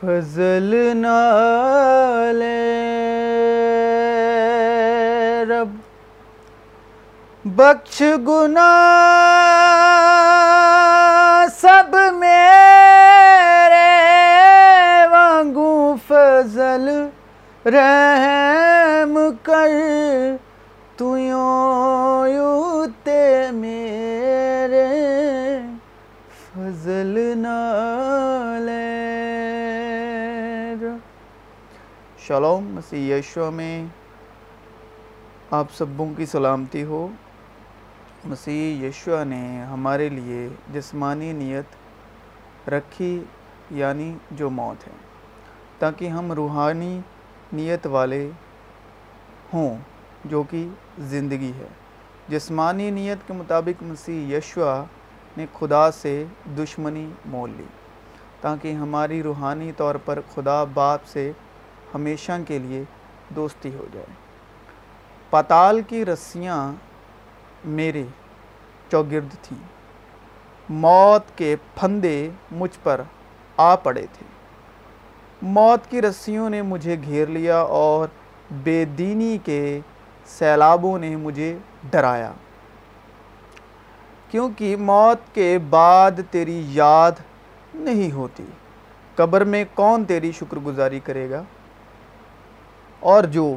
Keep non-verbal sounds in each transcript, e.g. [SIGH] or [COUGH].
فضل نالے رب بخش گناہ سب میرے وانگو فضل رحم کر۔ شلوم مسیح یشو میں آپ سبوں کی سلامتی ہو۔ مسیح یشوا نے ہمارے لیے جسمانی نیت رکھی یعنی جو موت ہے، تاکہ ہم روحانی نیت والے ہوں، جو کہ زندگی ہے۔ جسمانی نیت کے مطابق مسیح یشوا نے خدا سے دشمنی مول لی، تاکہ ہماری روحانی طور پر خدا باپ سے ہمیشہ کے لیے دوستی ہو جائے۔ پتال کی رسیاں میرے چوگرد تھیں۔ موت کے پھندے مجھ پر آ پڑے تھے۔ موت کی رسیوں نے مجھے گھیر لیا اور بے دینی کے سیلابوں نے مجھے ڈرایا۔ کیونکہ موت کے بعد تیری یاد نہیں ہوتی، قبر میں کون تیری شکر گزاری کرے گا؟ اور جو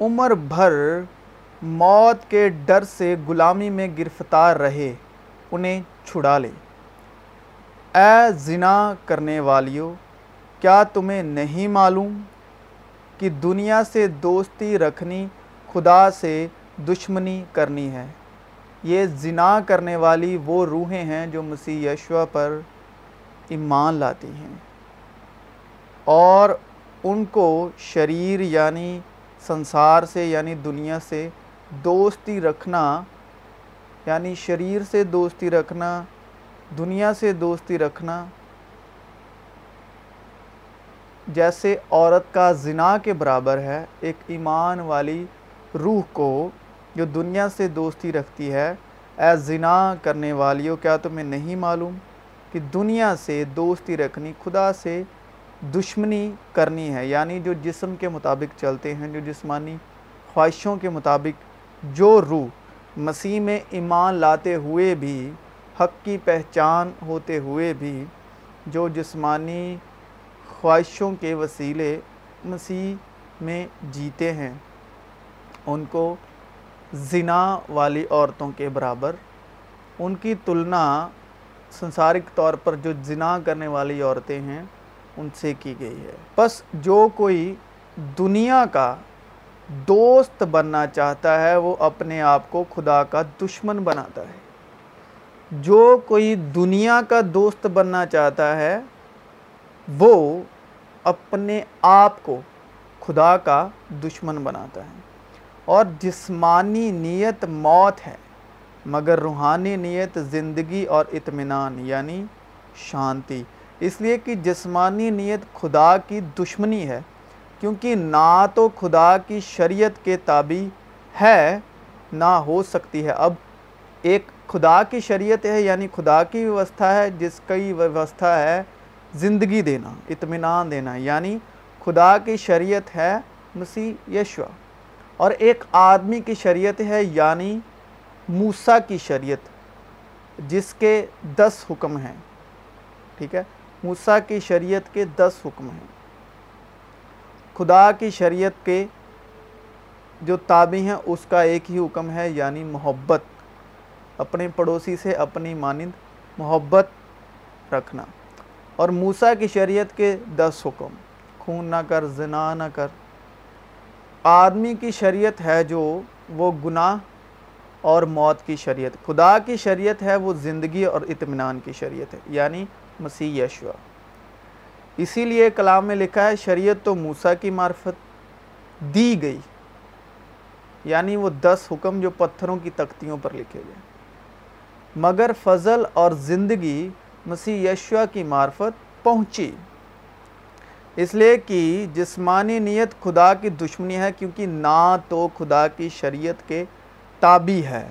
عمر بھر موت کے ڈر سے غلامی میں گرفتار رہے، انہیں چھڑا لے۔ اے زنا کرنے والیوں کیا تمہیں نہیں معلوم کہ دنیا سے دوستی رکھنی خدا سے دشمنی کرنی ہے؟ یہ زنا کرنے والی وہ روحیں ہیں جو مسیح یشوا پر ایمان لاتی ہیں۔ اور ان کو شریر یعنی سنسار سے یعنی دنیا سے دوستی رکھنا یعنی شریر سے دوستی رکھنا، دنیا سے دوستی رکھنا، جیسے عورت کا زنا کے برابر ہے، ایک ایمان والی روح کو جو دنیا سے دوستی رکھتی ہے، اے زنا کرنے والیوں، کیا تمہیں نہیں معلوم کہ دنیا سے دوستی رکھنی خدا سے دشمنی کرنی ہے یعنی جو جسم کے مطابق چلتے ہیں، جو جسمانی خواہشوں کے مطابق، جو روح مسیح میں ایمان لاتے ہوئے بھی، حق کی پہچان ہوتے ہوئے بھی، جو جسمانی خواہشوں کے وسیلے مسیح میں جیتے ہیں، ان کو زنا والی عورتوں کے برابر، ان کی تلنا سنسارک طور پر جو زنا کرنے والی عورتیں ہیں ان سے کی گئی ہے۔ بس جو کوئی دنیا کا دوست بننا چاہتا ہے، وہ اپنے آپ کو خدا کا دشمن بناتا ہے۔ جو کوئی دنیا کا دوست بننا چاہتا ہے، وہ اپنے آپ کو خدا کا دشمن بناتا ہے۔ اور جسمانی نیت موت ہے، مگر روحانی نیت زندگی اور اطمینان یعنی شانتی۔ اس لیے کہ جسمانی نیت خدا کی دشمنی ہے، کیونکہ نہ تو خدا کی شریعت کے تابع ہے، نہ ہو سکتی ہے۔ اب ایک خدا کی شریعت ہے یعنی خدا کی ویوستھا ہے، جس کی ویوستھا ہے زندگی دینا، اطمینان دینا۔ یعنی خدا کی شریعت ہے مسیح یشوا اور ایک آدمی کی شریعت ہے یعنی موسیٰ کی شریعت، جس کے دس حکم ہیں۔ ٹھیک ہے؟ موسیٰ کی شریعت کے دس حکم ہیں۔ خدا کی شریعت کے جو تابع ہیں، اس کا ایک ہی حکم ہے یعنی محبت۔ اپنے پڑوسی سے اپنی مانند محبت رکھنا۔ اور موسیٰ کی شریعت کے دس حکم۔ خون نہ کر، زنا نہ کر۔ آدمی کی شریعت ہے جو، وہ گناہ اور موت کی شریعت۔ خدا کی شریعت ہے، وہ زندگی اور اطمینان کی شریعت ہے۔ یعنی مسیح یشوا۔ اسی لیے کلام میں لکھا ہے، شریعت تو موسیٰ کی معرفت دی گئی۔ یعنی وہ دس حکم جو پتھروں کی تختیوں پر لکھے گئے۔ مگر فضل اور زندگی مسیح یشوا کی معرفت پہنچی۔ اس لیے کہ جسمانی نیت خدا کی دشمنی ہے، کیونکہ نہ تو خدا کی شریعت کے تابع ہے۔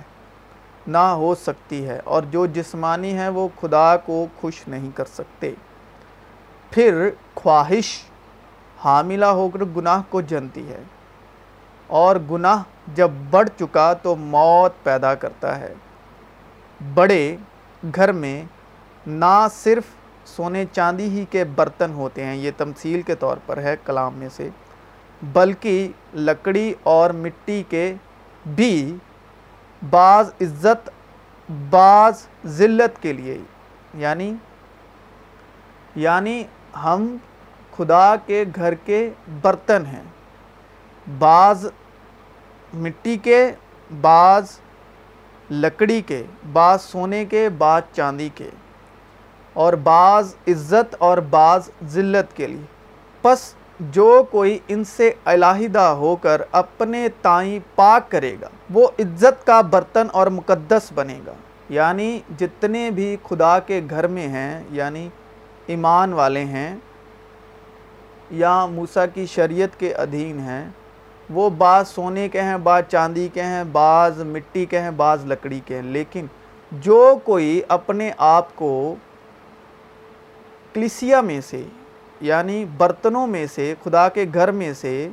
نہ ہو سکتی ہے اور جو جسمانی ہے وہ خدا کو خوش نہیں کر سکتے۔ پھر خواہش حاملہ ہو کر گناہ کو جنتی ہے۔ اور گناہ جب بڑھ چکا تو موت پیدا کرتا ہے۔ بڑے گھر میں نہ صرف سونے چاندی ہی کے برتن ہوتے ہیں، یہ تمثیل کے طور پر ہے کلام میں سے، بلکہ لکڑی اور مٹی کے بھی بعض عزت، بعض ذلت کے لیے یعنی یعنی ہم خدا کے گھر کے برتن ہیں۔ بعض مٹی کے، بعض لکڑی کے، بعض سونے کے، بعض چاندی کے۔ اور بعض عزت اور بعض ذلت کے لیے۔ پس جو کوئی ان سے علیحدہ ہو کر اپنے تائیں پاک کرے گا، وہ عزت کا برتن اور مقدس بنے گا۔ یعنی جتنے بھی خدا کے گھر میں ہیں یعنی ایمان والے ہیں یا موسیٰ کی شریعت کے ادھین ہیں، وہ بعض سونے کے ہیں، بعض چاندی کے ہیں، بعض مٹی کے ہیں، بعض لکڑی کے ہیں۔ لیکن جو کوئی اپنے آپ کو کلیسیا میں سے یعنی برتنوں میں سے، خدا کے گھر میں سے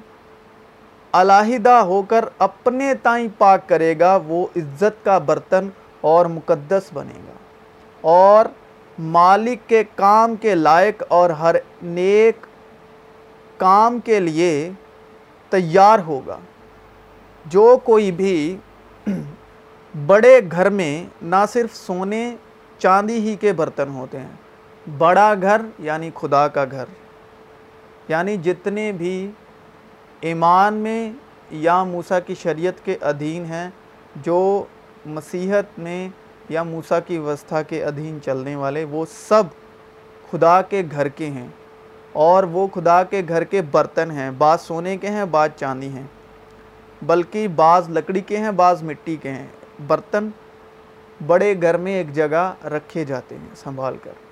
علیحدہ ہو کر اپنے تائیں پاک کرے گا، وہ عزت کا برتن اور مقدس بنے گا۔ اور مالک کے کام کے لائق اور ہر نیک کام کے لیے تیار ہوگا۔ جو کوئی بھی [CLEARS THROAT] بڑے گھر میں نہ صرف سونے، چاندی ہی کے برتن ہوتے ہیں۔ بڑا گھر یعنی خدا کا گھر۔ یعنی جتنے بھی ایمان میں یا موسیٰ کی شریعت کے ادھین ہیں، جو مسیحت میں یا موسیٰ کی وسطہ کے ادھین چلنے والے، وہ سب خدا کے گھر کے ہیں۔ اور وہ خدا کے گھر کے برتن ہیں، بعض سونے کے ہیں، بعض چاندی ہیں۔ بلکہ بعض لکڑی کے ہیں، بعض مٹی کے ہیں۔ برتن بڑے گھر میں ایک جگہ رکھے جاتے ہیں، سنبھال کر۔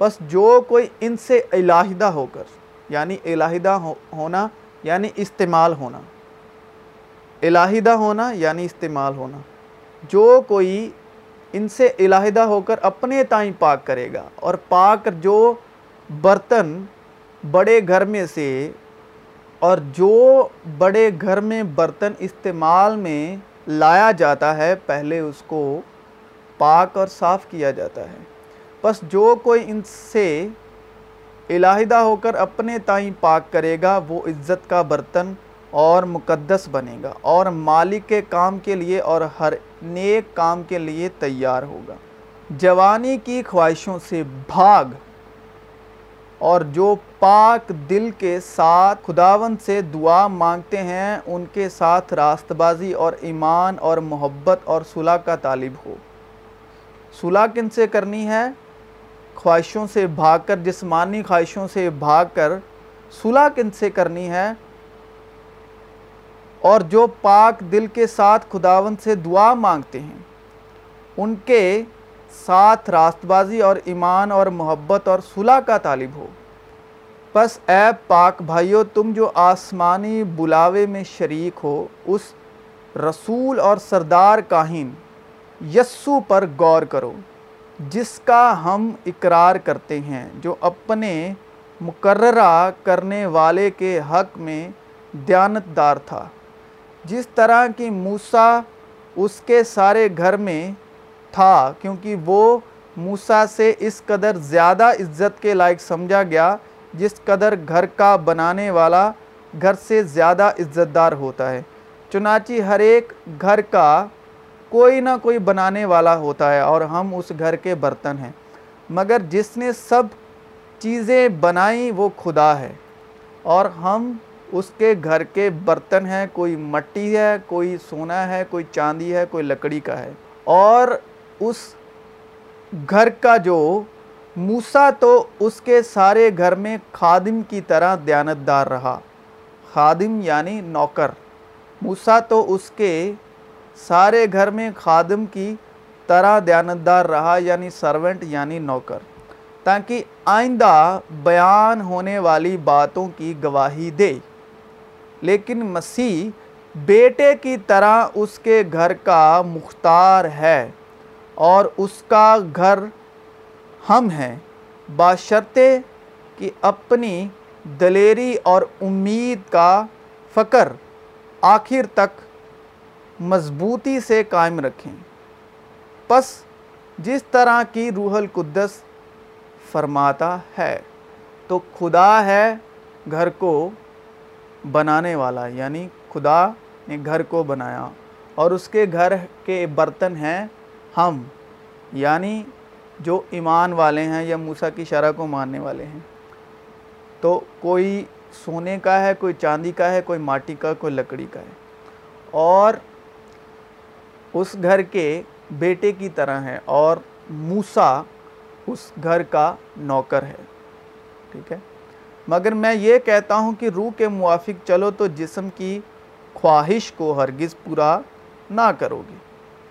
بس جو کوئی ان سے علیحدہ ہو کر یعنی علیحدہ ہونا یعنی استعمال ہونا۔ علیحدہ ہونا یعنی استعمال ہونا۔ جو کوئی ان سے علیحدہ ہو کر اپنے تائیں پاک کرے گا اور پاک جو برتن بڑے گھر میں سے اور جو بڑے گھر میں برتن استعمال میں لایا جاتا ہے، پہلے اس کو پاک اور صاف کیا جاتا ہے۔ بس جو کوئی ان سے علیحدہ ہو کر اپنے تائیں پاک کرے گا، وہ عزت کا برتن خواہشوں سے بھاگ کر، جسمانی خواہشوں سے بھاگ کر صلح کن سے کرنی ہے؟ اور جو پاک دل کے ساتھ خداون سے دعا مانگتے ہیں، ان کے ساتھ راست بازی اور ایمان اور محبت اور صلح کا طالب ہو۔ بس اے پاک بھائیو، تم جو آسمانی بلاوے میں شریک ہو، اس رسول اور سردار کاہین یسو پر غور کرو۔ جس کا ہم اقرار کرتے ہیں، جو اپنے مقررہ کرنے والے کے حق میں دیانتدار تھا۔ جس طرح کی موسیٰ اس کے سارے گھر میں تھا، کیونکہ وہ موسیٰ سے اس قدر زیادہ عزت کے لائق سمجھا گیا، جس قدر گھر کا بنانے والا گھر سے زیادہ عزت دار ہوتا ہے۔ چنانچہ ہر ایک گھر کا کوئی نہ کوئی بنانے والا ہوتا ہے اور ہم اس گھر کے برتن ہیں۔ مگر جس نے سب چیزیں بنائیں وہ خدا ہے۔ اور ہم اس کے گھر کے برتن ہیں، کوئی مٹی ہے، کوئی سونا ہے، کوئی چاندی ہے، کوئی لکڑی کا ہے۔ اور اس گھر کا جو موسیٰ تو اس کے سارے گھر میں خادم کی طرح دیانتدار رہا۔ خادم یعنی نوکر۔ موسیٰ تو اس کے سارے گھر میں خادم کی طرح دیانتدار رہا یعنی سرونٹ یعنی نوکر، تاکہ آئندہ بیان ہونے والی باتوں کی گواہی دے۔ لیکن مسیح بیٹے کی طرح اس کے گھر کا مختار ہے اور اس کا گھر ہم ہیں۔ باشرتے کہ اپنی دلیری اور امید کا فکر آخر تک مضبوطی سے قائم رکھیں۔ پس جس طرح کی روح القدس فرماتا ہے، تو خدا ہے گھر کو بنانے والا یعنی خدا نے گھر کو بنایا۔ اور اس کے گھر کے برتن ہیں ہم یعنی جو ایمان والے ہیں یا موسیٰ کی شرح کو ماننے والے ہیں۔ تو کوئی سونے کا ہے، کوئی چاندی کا ہے، کوئی ماٹی کا، کوئی لکڑی کا ہے۔ اور اس گھر کے بیٹے کی طرح ہے اور موسیٰ اس گھر کا نوکر ہے۔ ٹھیک ہے؟ مگر میں یہ کہتا ہوں کہ روح کے موافق چلو تو جسم کی خواہش کو ہرگز پورا نہ کرو گے،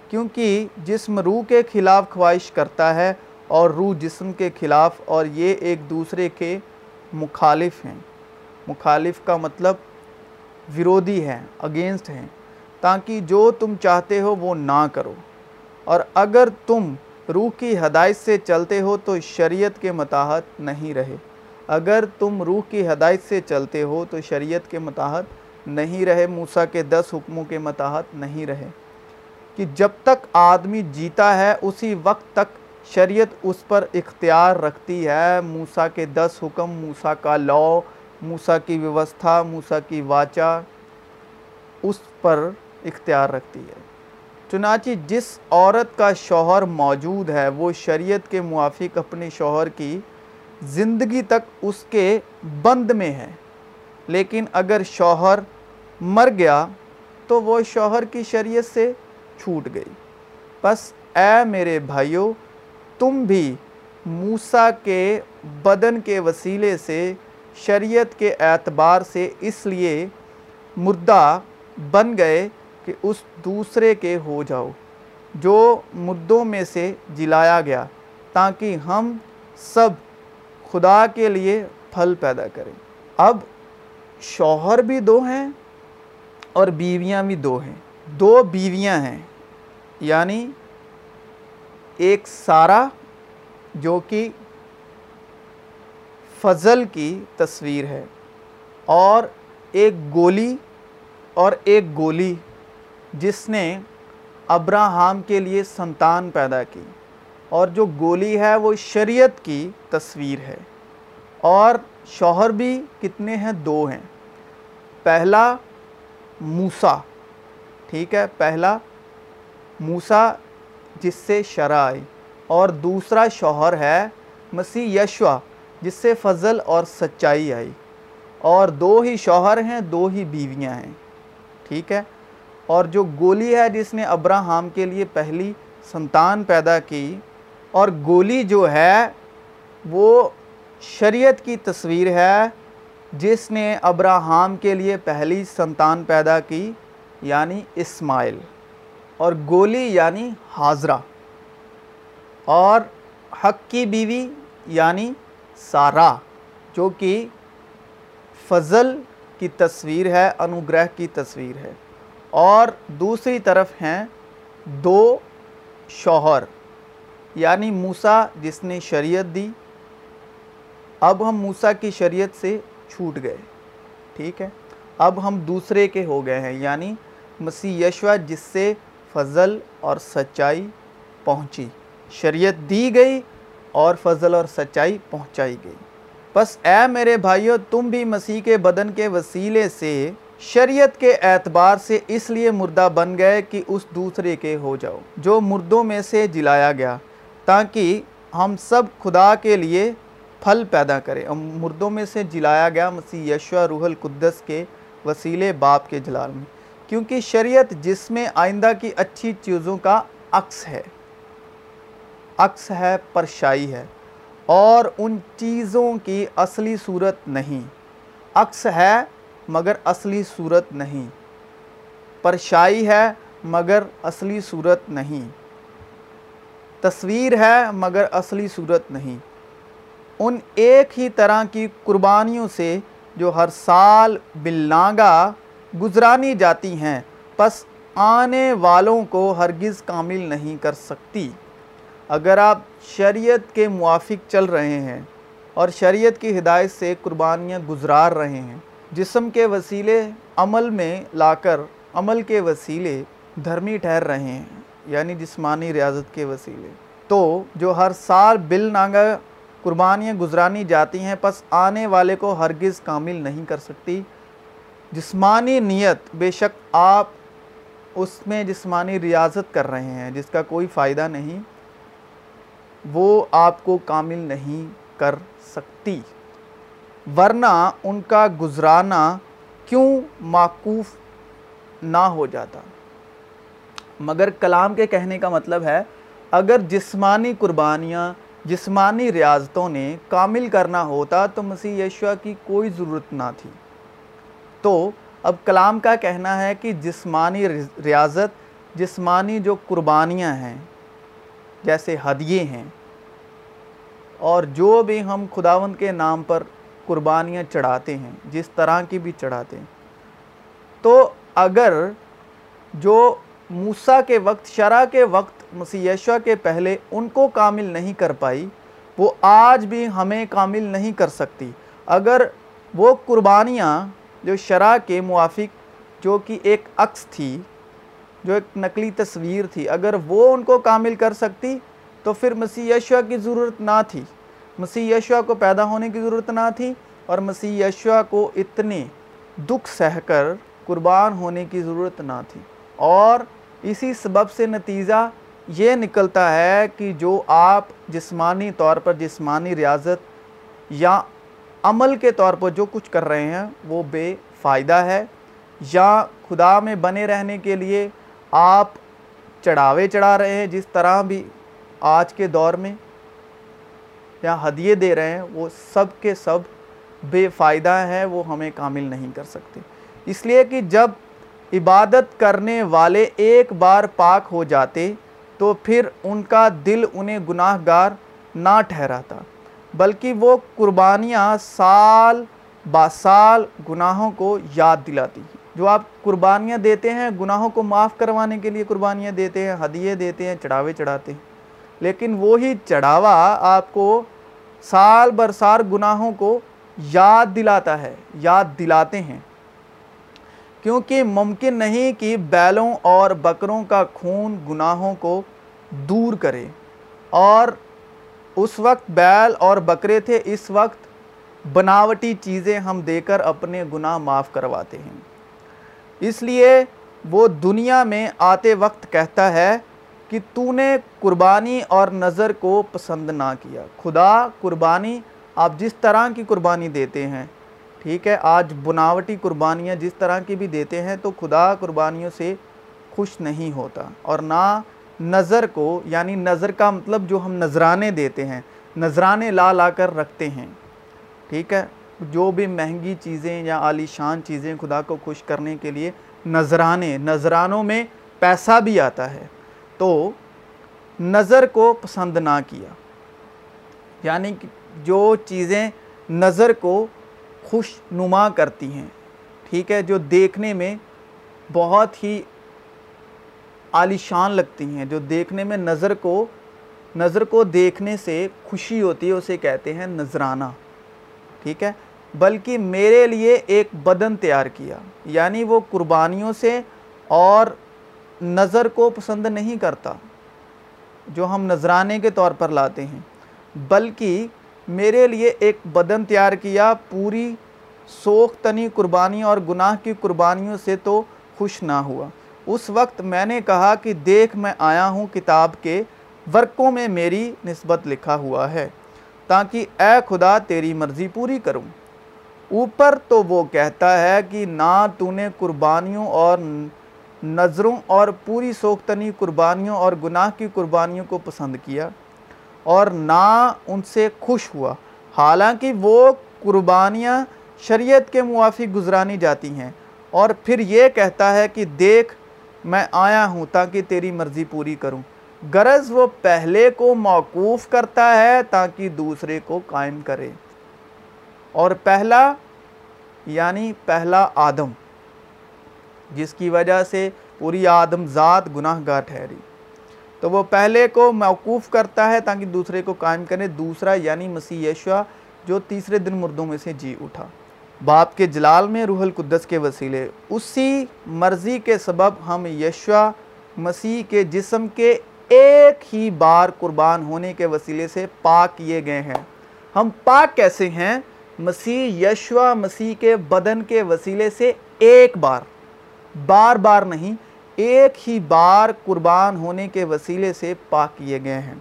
کیونکہ جسم روح کے خلاف خواہش کرتا ہے اور روح جسم کے خلاف اور یہ ایک دوسرے کے مخالف ہیں۔ مخالف کا مطلب ورودی ہے اگینسٹ ہیں۔ تاکہ جو تم چاہتے ہو وہ نہ کرو۔ اور اگر تم روح کی ہدایت سے چلتے ہو تو شریعت کے متاحت نہیں رہے۔ اگر تم روح کی ہدایت سے چلتے ہو تو شریعت کے متاحت نہیں رہے۔ موسیٰ کے دس حکموں کے متاحت نہیں رہے۔ کہ جب تک آدمی جیتا ہے، اسی وقت تک شریعت اس پر اختیار رکھتی ہے۔ موسیٰ کے دس حکم، موسیٰ کا لاؤ، موسیٰ کی ویوستھا، موسیٰ کی واچا، اس پر اختیار رکھتی ہے۔ چنانچہ جس عورت کا شوہر موجود ہے، وہ شریعت کے موافق اپنے شوہر کی زندگی تک اس کے بند میں ہے۔ لیکن اگر شوہر مر گیا، تو وہ شوہر کی شریعت سے چھوٹ گئی۔ پس اے میرے بھائیوں تم بھی موسیٰ کے بدن کے وسیلے سے، شریعت کے اعتبار سے اس لیے مردہ بن گئے کہ اس دوسرے کے ہو جاؤ، جو مردوں میں سے جلایا گیا، تاکہ ہم سب خدا کے لیے پھل پیدا کریں۔ اب شوہر بھی دو ہیں اور بیویاں بھی دو ہیں۔ دو بیویاں ہیں یعنی ایک سارا جو کہ فضل کی تصویر ہے، اور ایک گولی اور ایک گولی۔ جس نے ابراہم کے لیے سنتان پیدا کی اور جو گولی ہے وہ شریعت کی تصویر ہے اور شوہر بھی کتنے ہیں؟ دو ہیں۔ پہلا موسیٰ، ٹھیک ہے؟ پہلا موسیٰ جس سے شرع آئی اور دوسرا شوہر ہے مسیح یشوا جس سے فضل اور سچائی آئی اور دو ہی شوہر ہیں، دو ہی بیویاں ہیں۔ ٹھیک ہے؟ اور جو گولی ہے جس نے ابراہم کے لیے پہلی سنتان پیدا کی، اور گولی جو ہے وہ شریعت کی تصویر ہے جس نے ابراہم کے لیے پہلی سنتان پیدا کی یعنی اسماعیل، اور گولی یعنی حاضرہ، اور حق کی بیوی یعنی سارا جو کہ فضل کی تصویر ہے، انوگرہ کی تصویر ہے۔ اور دوسری طرف ہیں دو شوہر یعنی موسیٰ جس نے شریعت دی، اب ہم موسیٰ کی شریعت سے چھوٹ گئے، ٹھیک ہے؟ اب ہم دوسرے کے ہو گئے ہیں یعنی مسیح یشوہ جس سے فضل اور سچائی پہنچی، شریعت دی گئی اور فضل اور سچائی پہنچائی گئی۔ بس اے میرے بھائیوں تم بھی مسیح کے بدن کے وسیلے سے شریعت کے اعتبار سے اس لیے مردہ بن گئے کہ اس دوسرے کے ہو جاؤ، جو مردوں میں سے جلایا گیا، تاکہ ہم سب خدا کے لیے پھل پیدا کریں۔ مردوں میں سے جلایا گیا مسیح یشوع روح القدس کے وسیلے باپ کے جلال میں۔ کیونکہ شریعت جس میں آئندہ کی اچھی چیزوں کا عکس ہے عکس ہے، پرشائی ہے۔ اور ان چیزوں کی اصلی صورت نہیں، عکس ہے مگر اصلی صورت نہیں۔ پرشائی ہے مگر اصلی صورت نہیں۔ تصویر ہے مگر اصلی صورت نہیں۔ ان ایک ہی طرح کی قربانیوں سے جو ہر سال بلناگا گزرانی جاتی ہیں، پس آنے والوں کو ہرگز کامل نہیں کر سکتی۔ اگر آپ شریعت کے موافق چل رہے ہیں اور شریعت کی ہدایت سے قربانیاں گزرار رہے ہیں جسم کے وسیلے عمل میں لا کر عمل کے وسیلے دھرمی ٹھہر رہے ہیں یعنی جسمانی ریاضت کے وسیلے۔ تو جو ہر سال بل ناگا قربانیاں گزرانی جاتی ہیں، پس آنے والے کو ہرگز کامل نہیں کر سکتی۔ جسمانی نیت، بے شک آپ اس میں جسمانی ریاضت کر رہے ہیں، جس کا کوئی فائدہ نہیں۔ وہ آپ کو کامل نہیں کر سکتی۔ ورنہ ان کا گزرانا کیوں معقوف نہ ہو جاتا۔ مگر کلام کے کہنے کا مطلب ہے، اگر جسمانی قربانیاں، جسمانی ریاضتوں نے کامل کرنا ہوتا تو مسیح یشوع کی کوئی ضرورت نہ تھی۔ تو اب کلام کا کہنا ہے کہ جسمانی ریاضت، جسمانی جو قربانیاں ہیں، جیسے ہدیے ہیں، اور جو بھی ہم خداوند کے نام پر قربانیاں چڑھاتے ہیں، جس طرح کی بھی چڑھاتے ہیں۔ تو اگر جو موسیٰ کے وقت، شرع کے وقت مسیح یشوع کے پہلے ان کو کامل نہیں کر پائی، وہ آج بھی ہمیں کامل نہیں کر سکتی۔ اگر وہ قربانیاں جو شرع کے موافق، جو کہ ایک عکس تھی، جو ایک نقلی تصویر تھی، اگر وہ ان کو کامل کر سکتی، تو پھر مسیح یشوع کی ضرورت نہ تھی۔ مسیح یشوع کو پیدا ہونے کی ضرورت نہ تھی اور مسیح یشوع کو اتنے دکھ سہ کر قربان ہونے کی ضرورت نہ تھی۔ اور اسی سبب سے نتیجہ یہ نکلتا ہے کہ جو آپ جسمانی طور پر جسمانی ریاضت یا عمل کے طور پر جو کچھ کر رہے ہیں وہ بے فائدہ ہے۔ یا خدا میں بنے رہنے کے لیے آپ چڑھاوے چڑھا رہے ہیں جس طرح بھی آج کے دور میں۔ یا ہدیے دے رہے ہیں، وہ سب کے سب بے فائدہ ہیں، وہ ہمیں کامل نہیں کر سکتے۔ اس لیے کہ جب عبادت کرنے والے ایک بار پاک ہو جاتے، تو پھر ان کا دل انہیں گناہ گار نہ ٹھہراتا، بلکہ وہ قربانیاں سال با سال گناہوں کو یاد دلاتی ہیں۔ جو آپ قربانیاں دیتے ہیں، گناہوں کو معاف کروانے کے لیے قربانیاں دیتے ہیں، ہدیے دیتے ہیں، چڑھاوے چڑھاتے ہیں۔ لیکن وہی چڑھاوا آپ کو سال برسار گناہوں کو یاد دلاتا ہے، یاد دلاتے ہیں۔ کیونکہ ممکن نہیں کہ بیلوں اور بکروں کا خون گناہوں کو دور کرے۔ اور اس وقت بیل اور بکرے تھے، اس وقت بناوٹی چیزیں ہم دے کر اپنے گناہ معاف کرواتے ہیں۔ اس لیے وہ دنیا میں آتے وقت کہتا ہے کہ تو نے قربانی اور نظر کو پسند نہ کیا۔ خدا قربانی، آپ جس طرح کی قربانی دیتے ہیں، ٹھیک ہے، آج بناوٹی قربانیاں جس طرح کی بھی دیتے ہیں تو خدا قربانیوں سے خوش نہیں ہوتا۔ اور نہ نظر کو یعنی نظر کا مطلب جو ہم نظرانے دیتے ہیں نظرانے لا لا کر رکھتے ہیں۔ ٹھیک ہے، جو بھی مہنگی چیزیں یا عالی شان چیزیں خدا کو خوش کرنے کے لیے نظرانے نظرانوں میں پیسہ بھی آتا ہے۔ تو نظر کو پسند نہ کیا۔ یعنی جو چیزیں نظر کو خوش نما کرتی ہیں، ٹھیک ہے، جو دیکھنے میں بہت ہی عالی شان لگتی ہیں، جو دیکھنے میں نظر کو نظر کو دیکھنے سے خوشی ہوتی ہے، اسے کہتے ہیں نظرانہ ٹھیک ہے، بلکہ میرے لیے ایک بدن تیار کیا یعنی وہ قربانیوں سے اور نظر کو پسند نہیں کرتا، جو ہم نظرانے کے طور پر لاتے ہیں۔ بلکہ میرے لیے ایک بدن تیار کیا، پوری سوختنی قربانی اور گناہ کی قربانیوں سے تو خوش نہ ہوا۔ اس وقت میں نے کہا کہ دیکھ، میں آیا ہوں کتاب کے ورقوں میں میری نسبت لکھا ہوا ہے، تاکہ اے خدا تیری مرضی پوری کروں۔ اوپر تو وہ کہتا ہے کہ نہ تو نے قربانیوں اور نظروں اور پوری سوختنی قربانیوں اور گناہ کی قربانیوں کو پسند کیا اور نہ ان سے خوش ہوا۔ حالانکہ وہ قربانیاں شریعت کے موافق گزرانی جاتی ہیں اور پھر یہ کہتا ہے کہ دیکھ، میں آیا ہوں تاکہ تیری مرضی پوری کروں۔ غرض وہ پہلے کو موقوف کرتا ہے تاکہ دوسرے کو قائم کرے۔ اور پہلا یعنی پہلا آدم۔ جس کی وجہ سے پوری آدم ذات گناہ گاہ ٹھہری۔ تو وہ پہلے کو موقوف کرتا ہے تاکہ دوسرے کو قائم کرے، دوسرا یعنی مسیح یشوع، جو تیسرے دن مردوں میں سے جی اٹھا۔ باپ کے جلال میں روح القدس کے وسیلے، اسی مرضی کے سبب ہم یشوا مسیح کے جسم کے ایک ہی بار قربان ہونے کے وسیلے سے پاک کیے گئے ہیں۔ ہم پاک کیسے ہیں؟ مسیح یشوا مسیح کے بدن کے وسیلے سے ایک بار۔ بار بار نہیں، ایک ہی بار قربان ہونے کے وسیلے سے پاک کیے گئے ہیں۔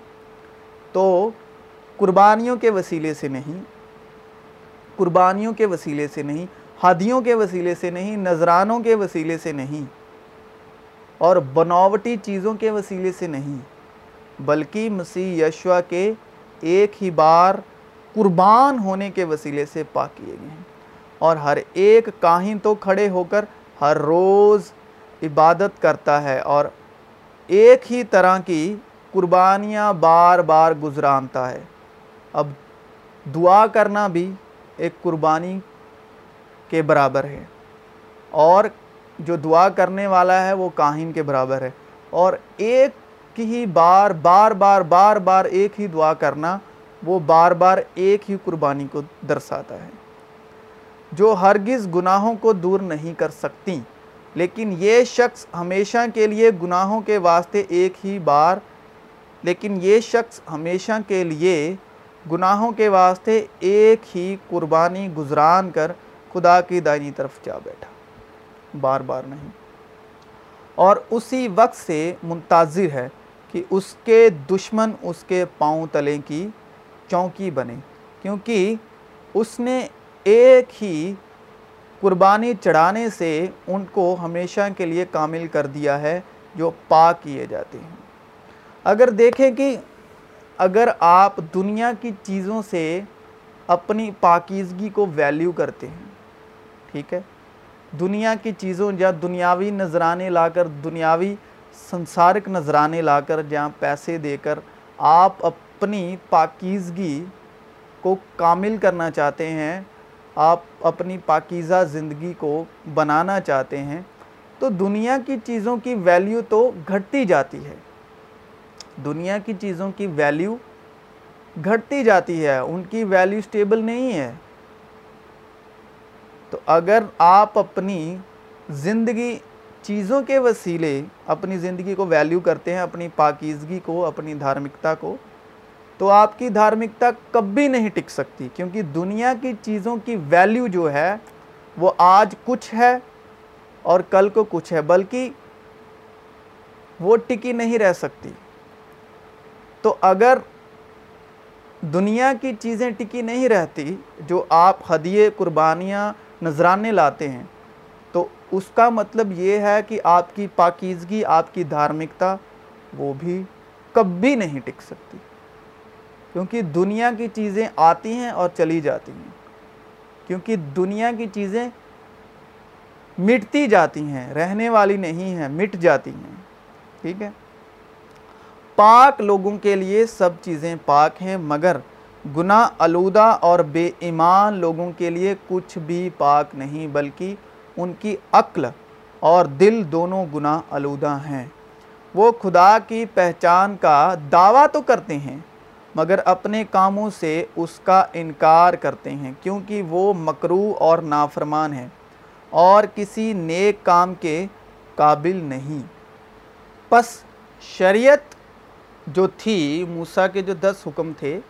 تو قربانیوں کے وسیلے سے نہیں، قربانیوں کے وسیلے سے نہیں، ہادیوں کے وسیلے سے نہیں، نذرانوں کے وسیلے سے نہیں، اور بناوٹی چیزوں کے وسیلے سے نہیں، بلکہ مسیح یشوا کے ایک ہی بار قربان ہونے کے وسیلے سے پاک کیے گئے ہیں۔ اور ہر ایک کاہن تو کھڑے ہو کر ہر روز عبادت کرتا ہے اور ایک ہی طرح کی قربانیاں بار بار گزرانتا ہے۔ اب دعا کرنا بھی ایک قربانی کے برابر ہے اور جو دعا کرنے والا ہے وہ کاہن کے برابر ہے۔ اور ایک ہی بار بار بار بار بار ایک ہی دعا کرنا وہ بار بار ایک ہی قربانی کو درساتا ہے۔ جو ہرگز گناہوں کو دور نہیں کر سکتی۔ لیکن یہ شخص ہمیشہ کے لیے گناہوں کے واسطے ایک ہی بار، لیکن یہ شخص ہمیشہ کے لیے گناہوں کے واسطے ایک ہی قربانی گزران کر خدا کی دائنی طرف جا بیٹھا۔ بار بار نہیں۔ اور اسی وقت سے منتظر ہے کہ اس کے دشمن اس کے پاؤں تلے کی چونکی بنے، کیونکہ اس نے ایک ہی قربانی چڑھانے سے ان کو ہمیشہ کے لیے کامل کر دیا ہے جو پاک کیے جاتے ہیں۔ اگر دیکھیں کہ اگر آپ دنیا کی چیزوں سے اپنی پاکیزگی کو ویلیو کرتے ہیں، ٹھیک ہے، دنیا کی چیزوں یا دنیاوی نذرانے لا کر، دنیاوی سنسارک نذرانے لا کر جہاں پیسے دے کر آپ اپنی پاکیزگی کو کامل کرنا چاہتے ہیں آپ اپنی پاکیزہ زندگی کو بنانا چاہتے ہیں، تو دنیا کی چیزوں کی ویلیو تو گھٹتی جاتی ہے۔ دنیا کی چیزوں کی ویلیو گھٹتی جاتی ہے، ان کی ویلیو سٹیبل نہیں ہے۔ تو اگر آپ اپنی زندگی چیزوں کے وسیلے اپنی زندگی کو ویلیو کرتے ہیں، اپنی پاکیزگی کو، اپنی دھارمکتا کو تو آپ کی دھارمکتا کبھی نہیں ٹک سکتی، کیونکہ دنیا کی چیزوں کی ویلیو جو ہے، وہ آج کچھ ہے اور کل کو کچھ ہے، بلکہ وہ ٹکی نہیں رہ سکتی۔ تو اگر دنیا کی چیزیں ٹکی نہیں رہتی، جو آپ ہدیے، قربانیاں، نذرانے لاتے ہیں، تو اس کا مطلب یہ ہے کہ آپ کی پاکیزگی، آپ کی دھارمکتا، وہ بھی کبھی نہیں ٹک سکتی۔ کیونکہ دنیا کی چیزیں آتی ہیں اور چلی جاتی ہیں۔ کیونکہ دنیا کی چیزیں مٹتی جاتی ہیں، رہنے والی نہیں ہیں، مٹ جاتی ہیں۔ ٹھیک ہے؟ پاک لوگوں کے لیے سب چیزیں پاک ہیں، مگر گناہ آلودہ اور بے ایمان لوگوں کے لیے کچھ بھی پاک نہیں، بلکہ ان کی عقل اور دل دونوں گناہ آلودہ ہیں۔ وہ خدا کی پہچان کا دعویٰ تو کرتے ہیں مگر اپنے کاموں سے اس کا انکار کرتے ہیں، کیونکہ وہ مکرو اور نافرمان ہیں اور کسی نیک کام کے قابل نہیں۔ پس شریعت جو تھی، موسیٰ کے جو دس حکم تھے،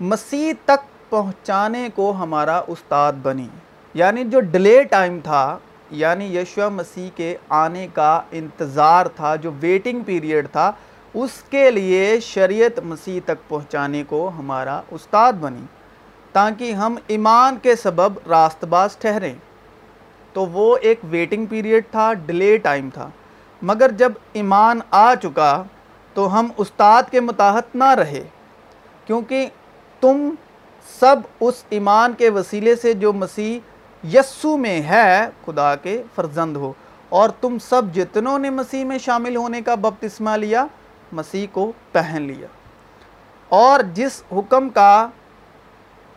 مسیح تک پہنچانے کو ہمارا استاد بنی۔ یعنی جو ڈلے ٹائم تھا یعنی یشوع مسیح کے آنے کا انتظار تھا، جو ویٹنگ پیریڈ تھا اس کے لیے شریعت مسیح تک پہنچانے کو ہمارا استاد بنی تاکہ ہم ایمان کے سبب راست باز ٹھہریں۔ تو وہ ایک ویٹنگ پیریڈ تھا ڈلے ٹائم تھا۔ مگر جب ایمان آ چکا تو ہم استاد کے متاحت نہ رہے، کیونکہ تم سب اس ایمان کے وسیلے سے جو مسیح یسو میں ہے، خدا کے فرزند ہو۔ اور تم سب جتنوں نے مسیح میں شامل ہونے کا بپتسمہ لیا مسیح کو پہن لیا۔ اور جس حکم کا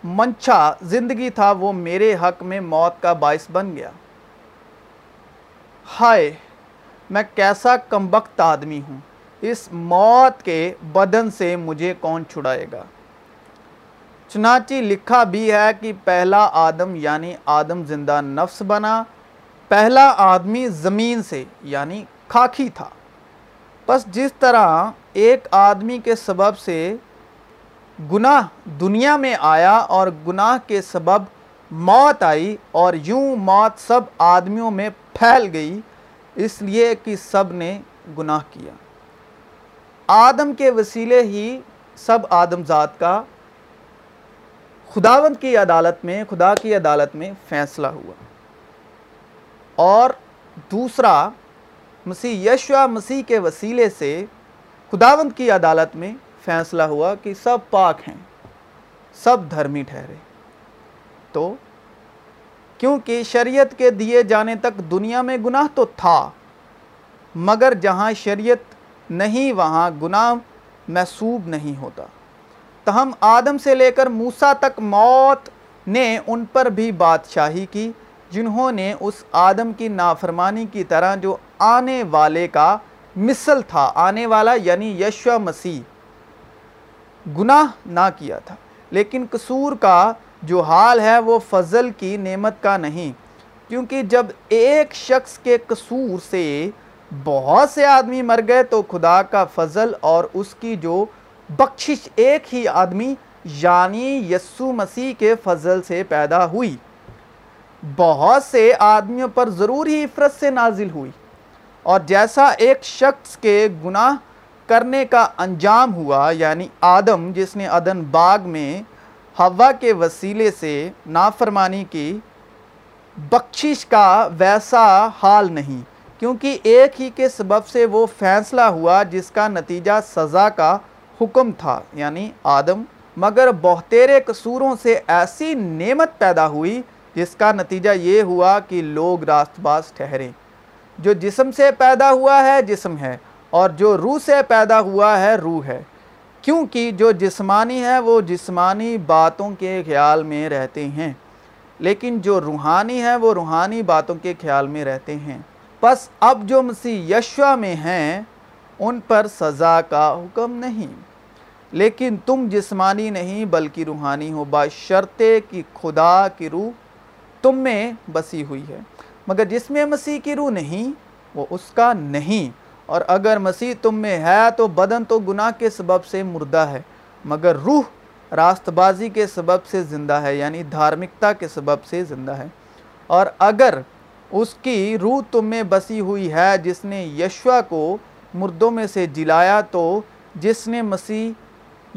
منچا زندگی تھا، وہ میرے حق میں موت کا باعث بن گیا۔ ہائے، میں کیسا کمبخت آدمی ہوں۔ اس موت کے بدن سے مجھے کون چھڑائے گا؟ چنانچہ لکھا بھی ہے کہ پہلا آدم یعنی آدم زندہ نفس بنا، پہلا آدمی زمین سے یعنی خاکی تھا۔ بس جس طرح ایک آدمی کے سبب سے گناہ دنیا میں آیا اور گناہ کے سبب موت آئی اور یوں موت سب آدمیوں میں پھیل گئی، اس لیے کہ سب نے گناہ کیا۔ آدم کے وسیلے ہی سب آدم ذات کا خداوند کی عدالت میں، خدا کی عدالت میں فیصلہ ہوا۔ اور دوسرا مسیح یشوا مسیح کے وسیلے سے خداوند کی عدالت میں فیصلہ ہوا کہ سب پاک ہیں، سب دھرمی ٹھہرے۔ تو کیونکہ شریعت کے دیے جانے تک دنیا میں گناہ تو تھا، مگر جہاں شریعت نہیں، وہاں گناہ محسوب نہیں ہوتا۔ تاہم، آدم سے لے کر موسیٰ تک موت نے ان پر بھی بادشاہی کی، جنہوں نے اس آدم کی نافرمانی کی طرح جو آنے والے کا مثل تھا۔ آنے والا یعنی یشوہ مسیح۔ گناہ نہ کیا تھا۔ لیکن قصور کا جو حال ہے وہ فضل کی نعمت کا نہیں، کیونکہ جب ایک شخص کے قصور سے بہت سے آدمی مر گئے تو خدا کا فضل اور اس کی جو بخشش ایک ہی آدمی یعنی یسو مسیح کے فضل سے پیدا ہوئی۔ بہت سے آدمیوں پر ضرور ہی عفرت سے نازل ہوئی۔ اور جیسا ایک شخص کے گناہ کرنے کا انجام ہوا یعنی آدم، جس نے عدن باغ میں ہوا کے وسیلے سے نافرمانی کی، بخشش کا ویسا حال نہیں، کیونکہ ایک ہی کے سبب سے وہ فیصلہ ہوا جس کا نتیجہ سزا کا حکم تھا یعنی آدم۔ مگر بہتیرے قصوروں سے ایسی نعمت پیدا ہوئی جس کا نتیجہ یہ ہوا کہ لوگ راست باز ٹھہریں جو جسم سے پیدا ہوا ہے جسم ہے اور جو روح سے پیدا ہوا ہے روح ہے۔ کیونکہ جو جسمانی ہے وہ جسمانی باتوں کے خیال میں رہتے ہیں، لیکن جو روحانی ہے وہ روحانی باتوں کے خیال میں رہتے ہیں۔ پس اب جو مسیح یشوا میں ہیں، ان پر سزا کا حکم نہیں۔ لیکن تم جسمانی نہیں بلکہ روحانی ہو بشرطے کہ خدا کی روح تم میں بسی ہوئی ہے۔ مگر جس میں مسیح کی روح نہیں، وہ اس کا نہیں۔ اور اگر مسیح تم میں ہے تو بدن تو گناہ کے سبب سے مردہ ہے، مگر روح راست بازی کے سبب سے زندہ ہے یعنی دھارمکتا کے سبب سے زندہ ہے۔ اور اگر اس کی روح تم میں بسی ہوئی ہے، جس نے یشوا کو مردوں میں سے جلایا، تو جس نے مسیح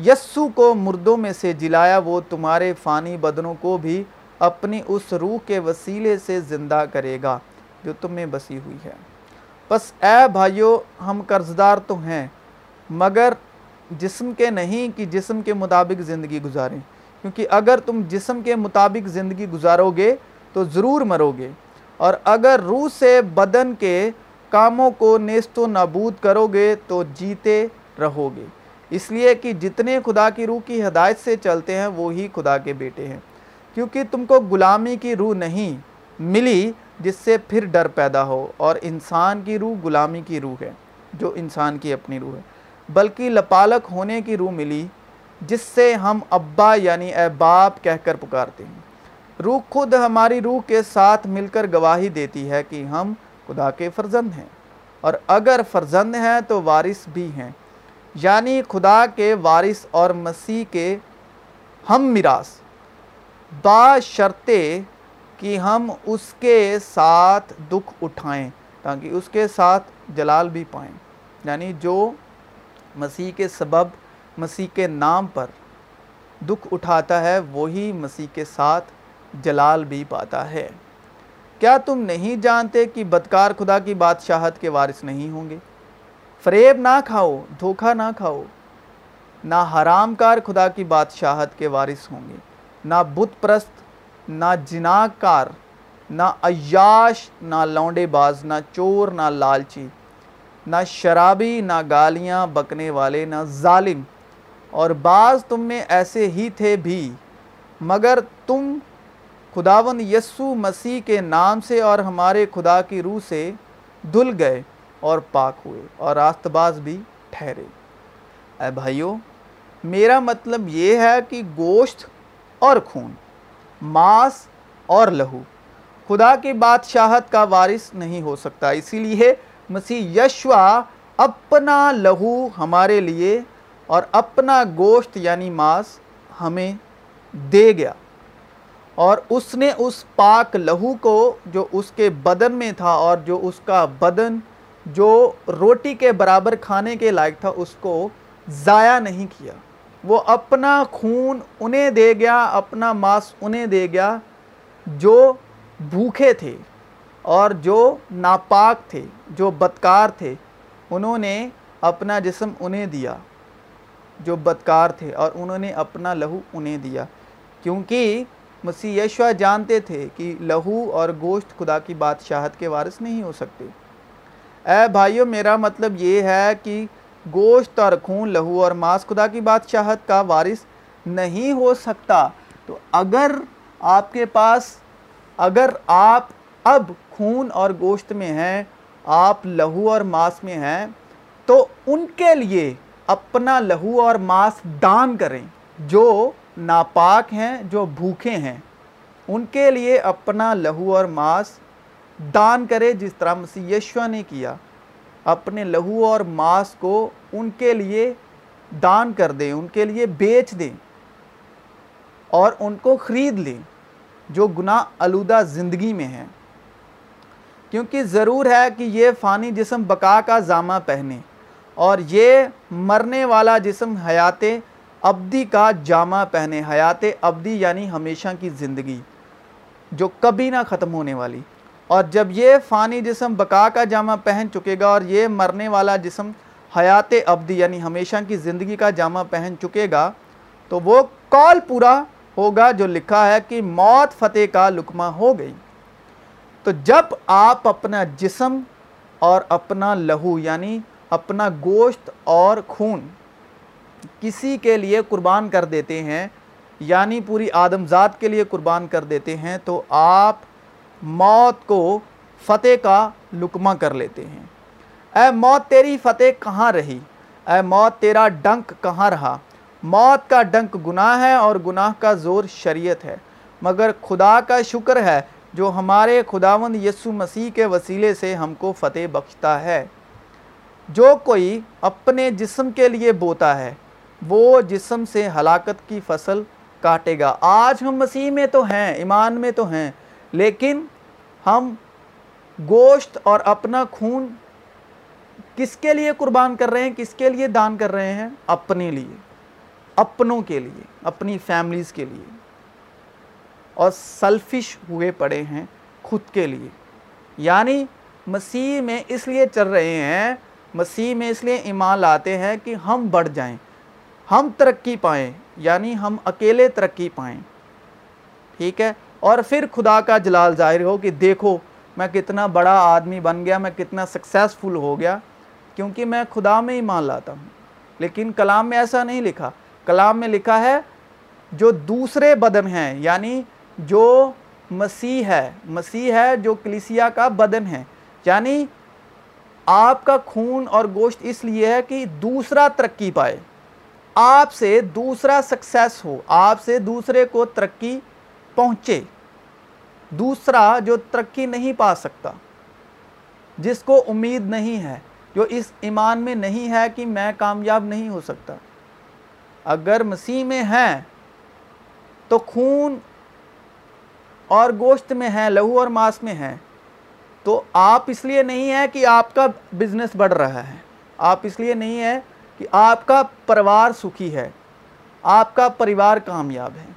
یسو کو مردوں میں سے جلایا، وہ تمہارے فانی بدنوں کو بھی اپنی اس روح کے وسیلے سے زندہ کرے گا جو تم میں بسی ہوئی ہے۔ بس اے بھائیو، ہم قرضدار تو ہیں، مگر جسم کے نہیں کہ جسم کے مطابق زندگی گزاریں۔ کیونکہ اگر تم جسم کے مطابق زندگی گزارو گے تو ضرور مرو گے۔ اور اگر روح سے بدن کے کاموں کو نیست و نابود کرو گے تو جیتے رہو گے۔ اس لیے کہ جتنے خدا کی روح کی ہدایت سے چلتے ہیں، وہی خدا کے بیٹے ہیں۔ کیونکہ تم کو غلامی کی روح نہیں ملی جس سے پھر ڈر پیدا ہو، اور انسان کی روح غلامی کی روح ہے، جو انسان کی اپنی روح ہے۔ بلکہ لپالک ہونے کی روح ملی، جس سے ہم ابا یعنی اے باپ کہہ کر پکارتے ہیں۔ روح خود ہماری روح کے ساتھ مل کر گواہی دیتی ہے کہ ہم خدا کے فرزند ہیں۔ اور اگر فرزند ہیں تو وارث بھی ہیں۔ یعنی خدا کے وارث اور مسیح کے ہم میراث۔ با شرطے کہ ہم اس کے ساتھ دکھ اٹھائیں تاکہ اس کے ساتھ جلال بھی پائیں۔ یعنی جو مسیح کے سبب، مسیح کے نام پر دکھ اٹھاتا ہے، وہی مسیح کے ساتھ جلال بھی پاتا ہے۔ کیا تم نہیں جانتے کہ بدکار خدا کی بادشاہت کے وارث نہیں ہوں گے؟ فریب نہ کھاؤ، دھوکہ نہ کھاؤ، نہ حرام کار خدا کی بادشاہت کے وارث ہوں گے۔ نہ بت پرست نہ جناکار، نہ عیاش، نہ لونڈے باز، نہ چور، نہ لالچی، نہ شرابی، نہ گالیاں بکنے والے، نہ ظالم۔ اور بعض تم میں ایسے ہی تھے بھی، مگر تم خداون یسو مسیح کے نام سے اور ہمارے خدا کی روح سے دھل گئے اور پاک ہوئے اور راست باز بھی ٹھہرے۔ اے بھائیو، میرا مطلب یہ ہے کہ گوشت اور خون، ماس اور لہو۔ خدا کی بادشاہت کا وارث نہیں ہو سکتا۔ اسی لیے مسیح یشوا اپنا لہو ہمارے لیے اور اپنا گوشت یعنی ماس ہمیں دے گیا۔ اور اس نے اس پاک لہو کو جو اس کے بدن میں تھا اور جو اس کا بدن، جو روٹی کے برابر کھانے کے لائق تھا، اس کو ضائع نہیں کیا۔ وہ اپنا خون انہیں دے گیا، اپنا ماس انہیں دے گیا جو بھوکے تھے اور جو ناپاک تھے، جو بدکار تھے۔ انہوں نے اپنا جسم انہیں دیا جو بدکار تھے اور انہوں نے اپنا لہو انہیں دیا۔ کیونکہ مسیح یشوا جانتے تھے کہ لہو اور گوشت خدا کی بادشاہت کے وارث نہیں ہو سکتے۔ اے بھائیو، میرا مطلب یہ ہے کہ گوشت اور خون، لہو اور ماس، خدا کی بادشاہت کا وارث نہیں ہو سکتا۔ تو اگر آپ کے پاس، اگر آپ اب خون اور گوشت میں ہیں، آپ لہو اور ماس میں ہیں، تو ان کے لیے اپنا لہو اور ماس دان کریں۔ جو ناپاک ہیں، جو بھوکے ہیں، ان کے لیے اپنا لہو اور ماس دان کرے جس طرح مسیح یشوہ نے کیا۔ اپنے لہو اور ماس کو ان کے لیے دان کر دیں، ان کے لیے بیچ دیں اور ان کو خرید لیں، جو گناہ علودہ زندگی میں ہیں۔ کیونکہ ضرور ہے کہ یہ فانی جسم بقا کا زامہ پہنے اور یہ مرنے والا جسم حیات ابدی کا جامع پہنے، حیات ابدی یعنی ہمیشہ کی زندگی جو کبھی نہ ختم ہونے والی۔ اور جب یہ فانی جسم بقا کا جامع پہن چکے گا اور یہ مرنے والا جسم حیات ابدی یعنی ہمیشہ کی زندگی کا جامع پہن چکے گا، تو وہ کال پورا ہوگا جو لکھا ہے کہ موت فتح کا لکمہ ہو گئی۔ تو جب آپ اپنا جسم اور اپنا لہو یعنی اپنا گوشت اور خون کسی کے لیے قربان کر دیتے ہیں یعنی پوری آدم ذات کے لیے قربان کر دیتے ہیں، تو آپ موت کو فتح کا لکمہ کر لیتے ہیں۔ اے موت تیری فتح کہاں رہی؟ اے موت تیرا ڈنک کہاں رہا؟ موت کا ڈنک گناہ ہے اور گناہ کا زور شریعت ہے۔ مگر خدا کا شکر ہے جو ہمارے خداوند یسو مسیح کے وسیلے سے ہم کو فتح بخشتا ہے۔ جو کوئی اپنے جسم کے لیے بوتا ہے، وہ جسم سے ہلاکت کی فصل کاٹے گا۔ آج ہم مسیح میں تو ہیں، ایمان میں تو ہیں، لیکن ہم گوشت اور اپنا خون کس کے لیے قربان کر رہے ہیں؟ کس کے لیے دان کر رہے ہیں؟ اپنے لیے، اپنوں کے لیے، اپنی فیملیز کے لیے۔ اور سلفش ہوئے پڑے ہیں خود کے لیے۔ یعنی مسیح میں اس لیے چل رہے ہیں، مسیح میں اس لیے ایمان لاتے ہیں کہ ہم بڑھ جائیں، ہم ترقی پائیں یعنی ہم اکیلے ترقی پائیں۔ ٹھیک ہے؟ اور پھر خدا کا جلال ظاہر ہو کہ دیکھو، میں کتنا بڑا آدمی بن گیا، میں کتنا سکسیسفل ہو گیا، کیونکہ میں خدا میں ایمان لاتا ہوں۔ لیکن کلام میں ایسا نہیں لکھا۔ کلام میں لکھا ہے، جو دوسرے بدن ہیں یعنی جو مسیح ہے مسیح ہے جو کلیسیا کا بدن ہے۔ یعنی آپ کا خون اور گوشت اس لیے ہے کہ دوسرا ترقی پائے۔ آپ سے دوسرا سکسیس ہو، آپ سے دوسرے کو ترقی پہنچے۔ دوسرا جو ترقی نہیں پا سکتا، جس کو امید نہیں ہے، جو اس ایمان میں نہیں ہے کہ میں کامیاب نہیں ہو سکتا۔ اگر مسیح میں ہیں تو خون اور گوشت میں ہیں، لہو اور ماس میں ہیں۔ تو آپ اس لیے نہیں ہے کہ آپ کا بزنس بڑھ رہا ہے۔ آپ اس لیے نہیں ہے کہ آپ کا پریوار سکھی ہے۔ آپ کا پریوار کامیاب ہے۔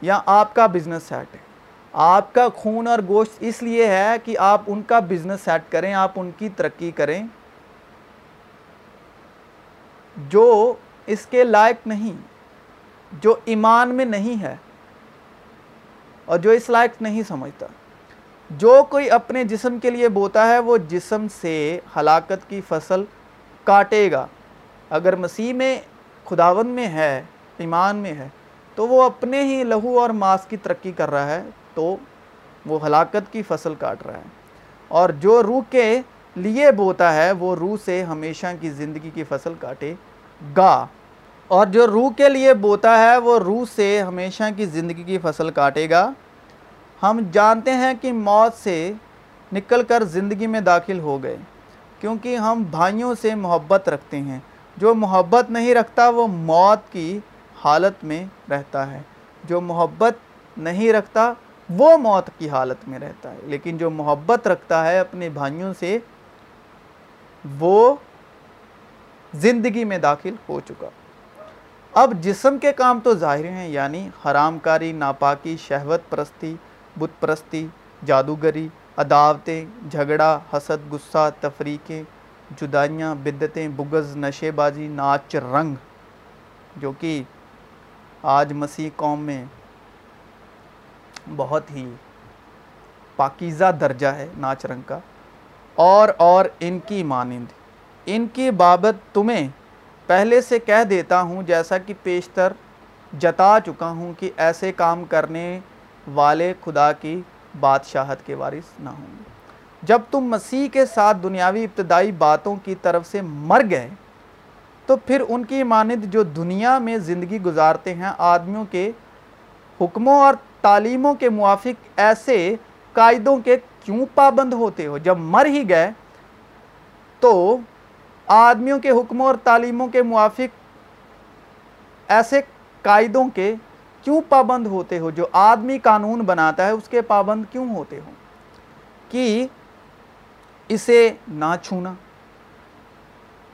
یا آپ کا بزنس سیٹ ہے۔ آپ کا خون اور گوشت اس لیے ہے کہ آپ ان کا بزنس سیٹ کریں، آپ ان کی ترقی کریں، جو اس کے لائق نہیں، جو ایمان میں نہیں ہے اور جو اس لائق نہیں سمجھتا۔ جو کوئی اپنے جسم کے لیے بوتا ہے، وہ جسم سے ہلاکت کی فصل کاٹے گا۔ اگر مسیح میں خداون میں ہے، ایمان میں ہے، تو وہ اپنے ہی لہو اور ماس کی ترقی کر رہا ہے۔ تو وہ ہلاکت کی فصل کاٹ رہا ہے۔ اور جو روح کے لیے بوتا ہے، وہ روح سے ہمیشہ کی زندگی کی فصل کاٹے گا۔ اور جو روح کے لیے بوتا ہے، وہ روح سے ہمیشہ کی زندگی کی فصل کاٹے گا۔ ہم جانتے ہیں کہ موت سے نکل کر زندگی میں داخل ہو گئے، کیونکہ ہم بھائیوں سے محبت رکھتے ہیں۔ جو محبت نہیں رکھتا، وہ موت کی حالت میں رہتا ہے۔ جو محبت نہیں رکھتا وہ موت کی حالت میں رہتا ہے۔ لیکن جو محبت رکھتا ہے اپنے بھائیوں سے، وہ زندگی میں داخل ہو چکا۔ اب جسم کے کام تو ظاہر ہیں یعنی حرام کاری، ناپاکی، شہوت پرستی، بت پرستی، جادوگری، عداوتیں، جھگڑا، حسد، غصہ، تفریقیں، جدائیاں بدتیں بغض، نشے بازی، ناچ رنگ، جو کہ آج مسیح قوم میں بہت ہی پاکیزہ درجہ ہے ناچ رنگ کا۔ اور اور ان کی مانند۔ ان کی بابت تمہیں پہلے سے کہہ دیتا ہوں، جیسا کہ پیشتر جتا چکا ہوں کہ ایسے کام کرنے والے خدا کی بادشاہت کے وارث نہ ہوں گے۔ جب تم مسیح کے ساتھ دنیاوی ابتدائی باتوں کی طرف سے مر گئے، تو پھر ان کی مانند جو دنیا میں زندگی گزارتے ہیں، آدمیوں کے حکموں اور تعلیموں کے موافق ایسے قائدوں کے کیوں پابند ہوتے ہو؟ جب مر ہی گئے تو آدمیوں کے حکموں اور تعلیموں کے موافق ایسے قائدوں کے کیوں پابند ہوتے ہو؟ جو آدمی قانون بناتا ہے، اس کے پابند کیوں ہوتے ہو؟ کہ اسے نہ چھونا،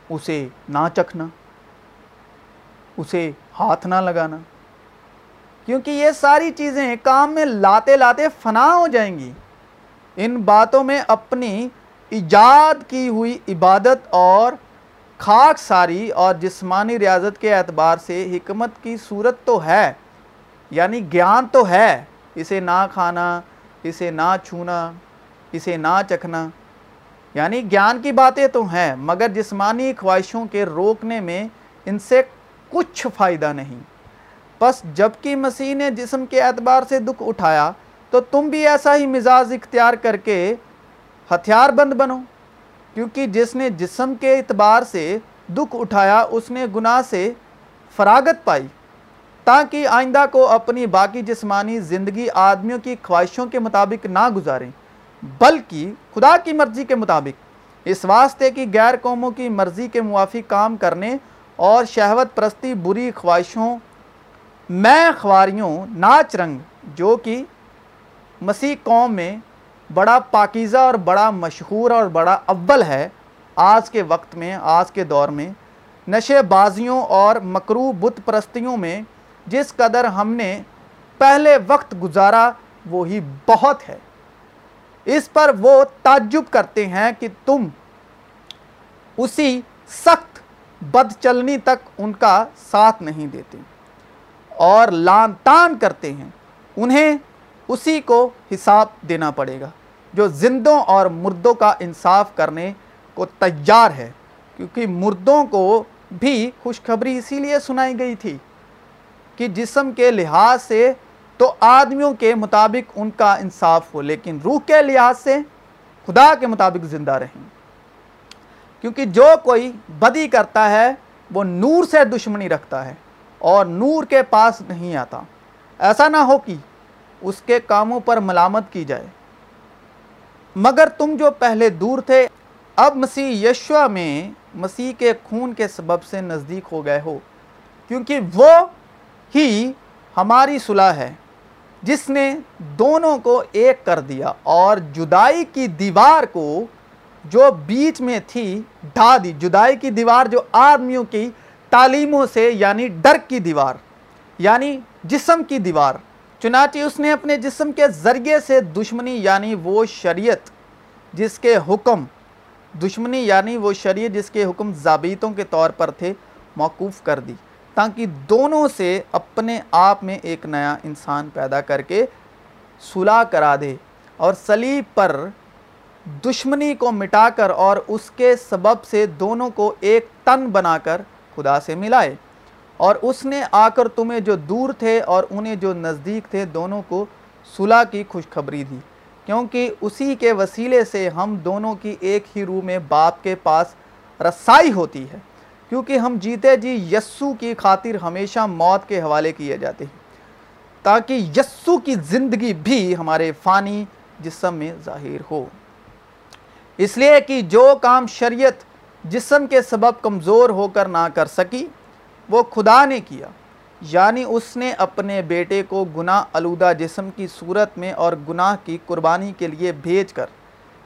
اسے نہ چکھنا، اسے ہاتھ نہ لگانا۔ کیونکہ یہ ساری چیزیں کام میں لاتے لاتے فنا ہو جائیں گی۔ ان باتوں میں اپنی ایجاد کی ہوئی عبادت اور خاک ساری اور جسمانی ریاضت کے اعتبار سے حکمت کی صورت تو ہے یعنی گیان تو ہے۔ اسے نہ کھانا، اسے نہ چھونا، اسے نہ چکھنا۔ یعنی گیان کی باتیں تو ہیں، مگر جسمانی خواہشوں کے روکنے میں ان سے کچھ فائدہ نہیں۔ بس جبکہ مسیح نے جسم کے اعتبار سے دکھ اٹھایا، تو تم بھی ایسا ہی مزاج اختیار کر کے ہتھیار بند بنو، کیونکہ جس نے جسم کے اعتبار سے دکھ اٹھایا، اس نے گناہ سے فراغت پائی۔ تاکہ آئندہ کو اپنی باقی جسمانی زندگی آدمیوں کی خواہشوں کے مطابق نہ گزاریں، بلکہ خدا کی مرضی کے مطابق، اس واسطے کی غیر قوموں کی مرضی کے موافق کام کرنے اور شہوت پرستی بری خواہشوں میں خواریوں ناچ رنگ جو کہ مسیح قوم میں بڑا پاکیزہ اور بڑا مشہور اور بڑا اول ہے، آج کے وقت میں، آج کے دور میں نشے بازیوں اور مکرو بت پرستیوں میں جس قدر ہم نے پہلے وقت گزارا، وہی بہت ہے۔ اس پر وہ تعجب کرتے ہیں کہ تم اسی سخت بد چلنی تک ان کا ساتھ نہیں دیتے۔ اور لان تان کرتے ہیں، انہیں اسی کو حساب دینا پڑے گا، جو زندوں اور مردوں کا انصاف کرنے کو تیار ہے، کیونکہ مردوں کو بھی خوشخبری اسی لیے سنائی گئی تھی کہ جسم کے لحاظ سے تو آدمیوں کے مطابق ان کا انصاف ہو، لیکن روح کے لحاظ سے خدا کے مطابق زندہ رہیں۔ کیونکہ جو کوئی بدی کرتا ہے، وہ نور سے دشمنی رکھتا ہے۔ اور نور کے پاس نہیں آتا۔ ایسا نہ ہو کہ اس کے کاموں پر ملامت کی جائے۔ مگر تم جو پہلے دور تھے، اب مسیح یشوا میں مسیح کے خون کے سبب سے نزدیک ہو گئے ہو، کیونکہ وہ ہی ہماری صلح ہے، جس نے دونوں کو ایک کر دیا اور جدائی کی دیوار کو جو بیچ میں تھی، ڈھا دی۔ جدائی کی دیوار جو آدمیوں کی تعلیموں سے یعنی ڈر کی دیوار یعنی جسم کی دیوار۔ چنانچہ اس نے اپنے جسم کے ذریعے سے دشمنی یعنی وہ شریعت جس کے حکم، دشمنی یعنی وہ شریعت جس کے حکم ضابطوں کے طور پر تھے، موقوف کر دی۔ تاکہ دونوں سے اپنے آپ میں ایک نیا انسان پیدا کر کے صلح کرا دے اور صلیب پر دشمنی کو مٹا کر اور اس کے سبب سے دونوں کو ایک تن بنا کر خدا سے ملائے اور اس نے آ کر تمہیں جو دور تھے اور انہیں جو نزدیک تھے دونوں کو صلح کی خوشخبری دی، کیونکہ اسی کے وسیلے سے ہم دونوں کی ایک ہی روح میں باپ کے پاس رسائی ہوتی ہے۔ کیونکہ ہم جیتے جی یسو کی خاطر ہمیشہ موت کے حوالے کیے جاتے ہیں، تاکہ یسو کی زندگی بھی ہمارے فانی جسم میں ظاہر ہو۔ اس لیے کہ جو کام شریعت جسم کے سبب کمزور ہو کر نہ کر سکی، وہ خدا نے کیا۔ یعنی اس نے اپنے بیٹے کو گناہ علودہ جسم کی صورت میں اور گناہ کی قربانی کے لیے بھیج کر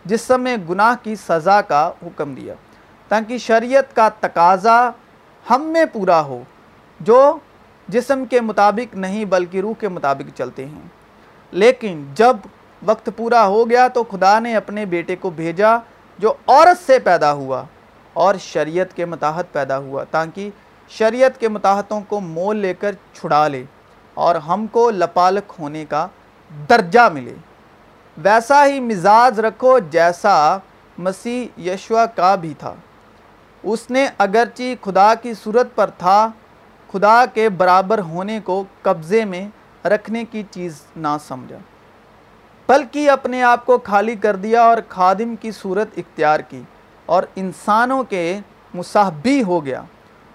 جسم میں گناہ کی سزا کا حکم دیا۔ تاکہ شریعت کا تقاضا ہم میں پورا ہو، جو جسم کے مطابق نہیں بلکہ روح کے مطابق چلتے ہیں۔ لیکن جب وقت پورا ہو گیا تو خدا نے اپنے بیٹے کو بھیجا، جو عورت سے پیدا ہوا۔ اور شریعت کے متحد پیدا ہوا تاکہ شریعت کے متحدوں کو مول لے کر چھڑا لے اور ہم کو لپالک ہونے کا درجہ ملے۔ ویسا ہی مزاج رکھو جیسا مسیح یشوا کا بھی تھا۔ اس نے اگرچہ خدا کی صورت پر تھا، خدا کے برابر ہونے کو قبضے میں رکھنے کی چیز نہ سمجھا، بلکہ اپنے آپ کو خالی کر دیا اور خادم کی صورت اختیار کی۔ اور انسانوں کے مصحبی ہو گیا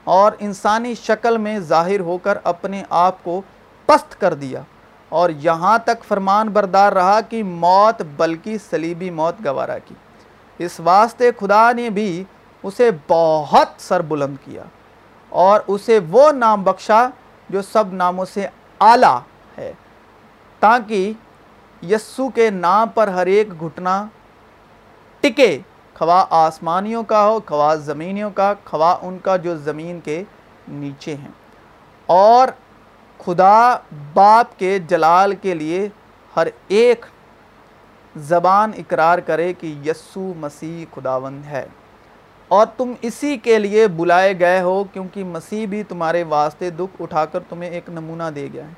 اور انسانی شکل میں ظاہر ہو کر اپنے آپ کو پست کر دیا اور یہاں تک فرمان بردار رہا کہ موت بلکہ سلیبی موت گوارا کی۔ اس واسطے خدا نے بھی اسے بہت سر بلند کیا اور اسے وہ نام بخشا جو سب ناموں سے اعلیٰ ہے، تاکہ یسو کے نام پر ہر ایک گھٹنا ٹکے۔ خواہ آسمانیوں کا ہو، خواہ زمینیوں کا، خواہ ان کا جو زمین کے نیچے ہیں۔ اور خدا باپ کے جلال کے لیے ہر ایک زبان اقرار کرے کہ یسو مسیح خداوند ہے۔ اور تم اسی کے لیے بلائے گئے ہو، کیونکہ مسیح بھی تمہارے واسطے دکھ اٹھا کر تمہیں ایک نمونہ دے گیا ہے۔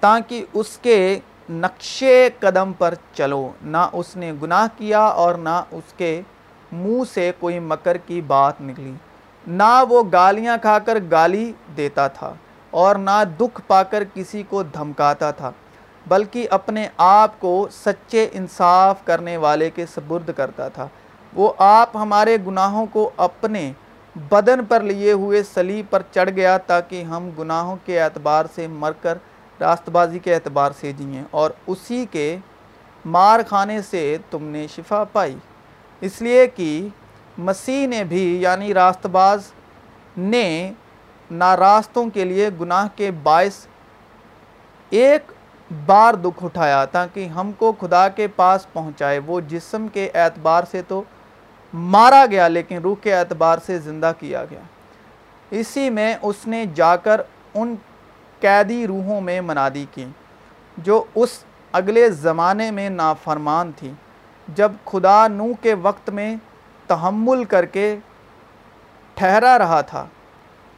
تاکہ اس کے نقشے قدم پر چلو۔ نہ اس نے گناہ کیا اور نہ اس کے منہ سے کوئی مکر کی بات نکلی۔ نہ وہ گالیاں کھا کر گالی دیتا تھا اور نہ دکھ پا کر کسی کو دھمکاتا تھا، بلکہ اپنے آپ کو سچے انصاف کرنے والے کے سبرد کرتا تھا۔ وہ آپ ہمارے گناہوں کو اپنے بدن پر لیے ہوئے سلیب پر چڑھ گیا تاکہ ہم گناہوں کے اعتبار سے مر کر راست بازی کے اعتبار سے جئیں اور اسی کے مار کھانے سے تم نے شفا پائی۔ اس لیے کہ مسیح نے بھی یعنی راست باز نے ناراستوں کے لیے گناہ کے باعث ایک بار دکھ اٹھایا تاکہ ہم کو خدا کے پاس پہنچائے۔ وہ جسم کے اعتبار سے تو مارا گیا لیکن روح کے اعتبار سے زندہ کیا گیا۔ اسی میں اس نے جا کر ان قیدی روحوں میں منادی کی، جو اس اگلے زمانے میں نافرمان تھی، جب خدا نو کے وقت میں تحمل کر کے ٹھہرا رہا تھا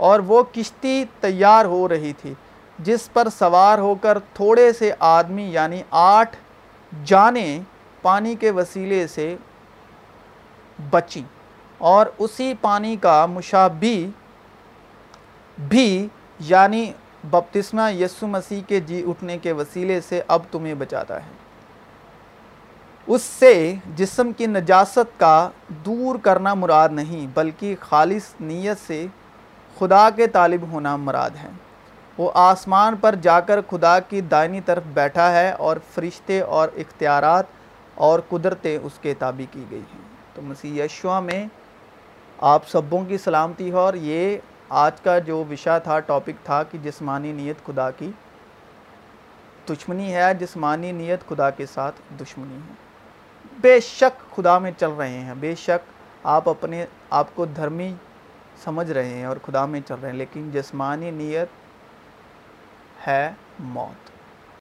اور وہ کشتی تیار ہو رہی تھی، جس پر سوار ہو کر تھوڑے سے آدمی یعنی آٹھ جانیں پانی کے وسیلے سے بچیں اور اسی پانی کا مشابہ بھی یعنی بپتسمہ یسو مسیح کے جی اٹھنے کے وسیلے سے اب تمہیں بچاتا ہے۔ اس سے جسم کی نجاست کا دور کرنا مراد نہیں، بلکہ خالص نیت سے خدا کے طالب ہونا مراد ہے۔ وہ آسمان پر جا کر خدا کی دائنی طرف بیٹھا ہے اور فرشتے اور اختیارات اور قدرتیں اس کے تابع کی گئی ہیں۔ تو مسیح یشوا میں آپ سبوں کی سلامتی ہو اور یہ آج کا جو وشا تھا، ٹاپک تھا کہ جسمانی نیت خدا کی دشمنی ہے، جسمانی نیت خدا کے ساتھ دشمنی ہے۔ بے شک خدا میں چل رہے ہیں، بے شک آپ اپنے آپ کو دھرمی سمجھ رہے ہیں اور خدا میں چل رہے ہیں، لیکن جسمانی نیت ہے موت۔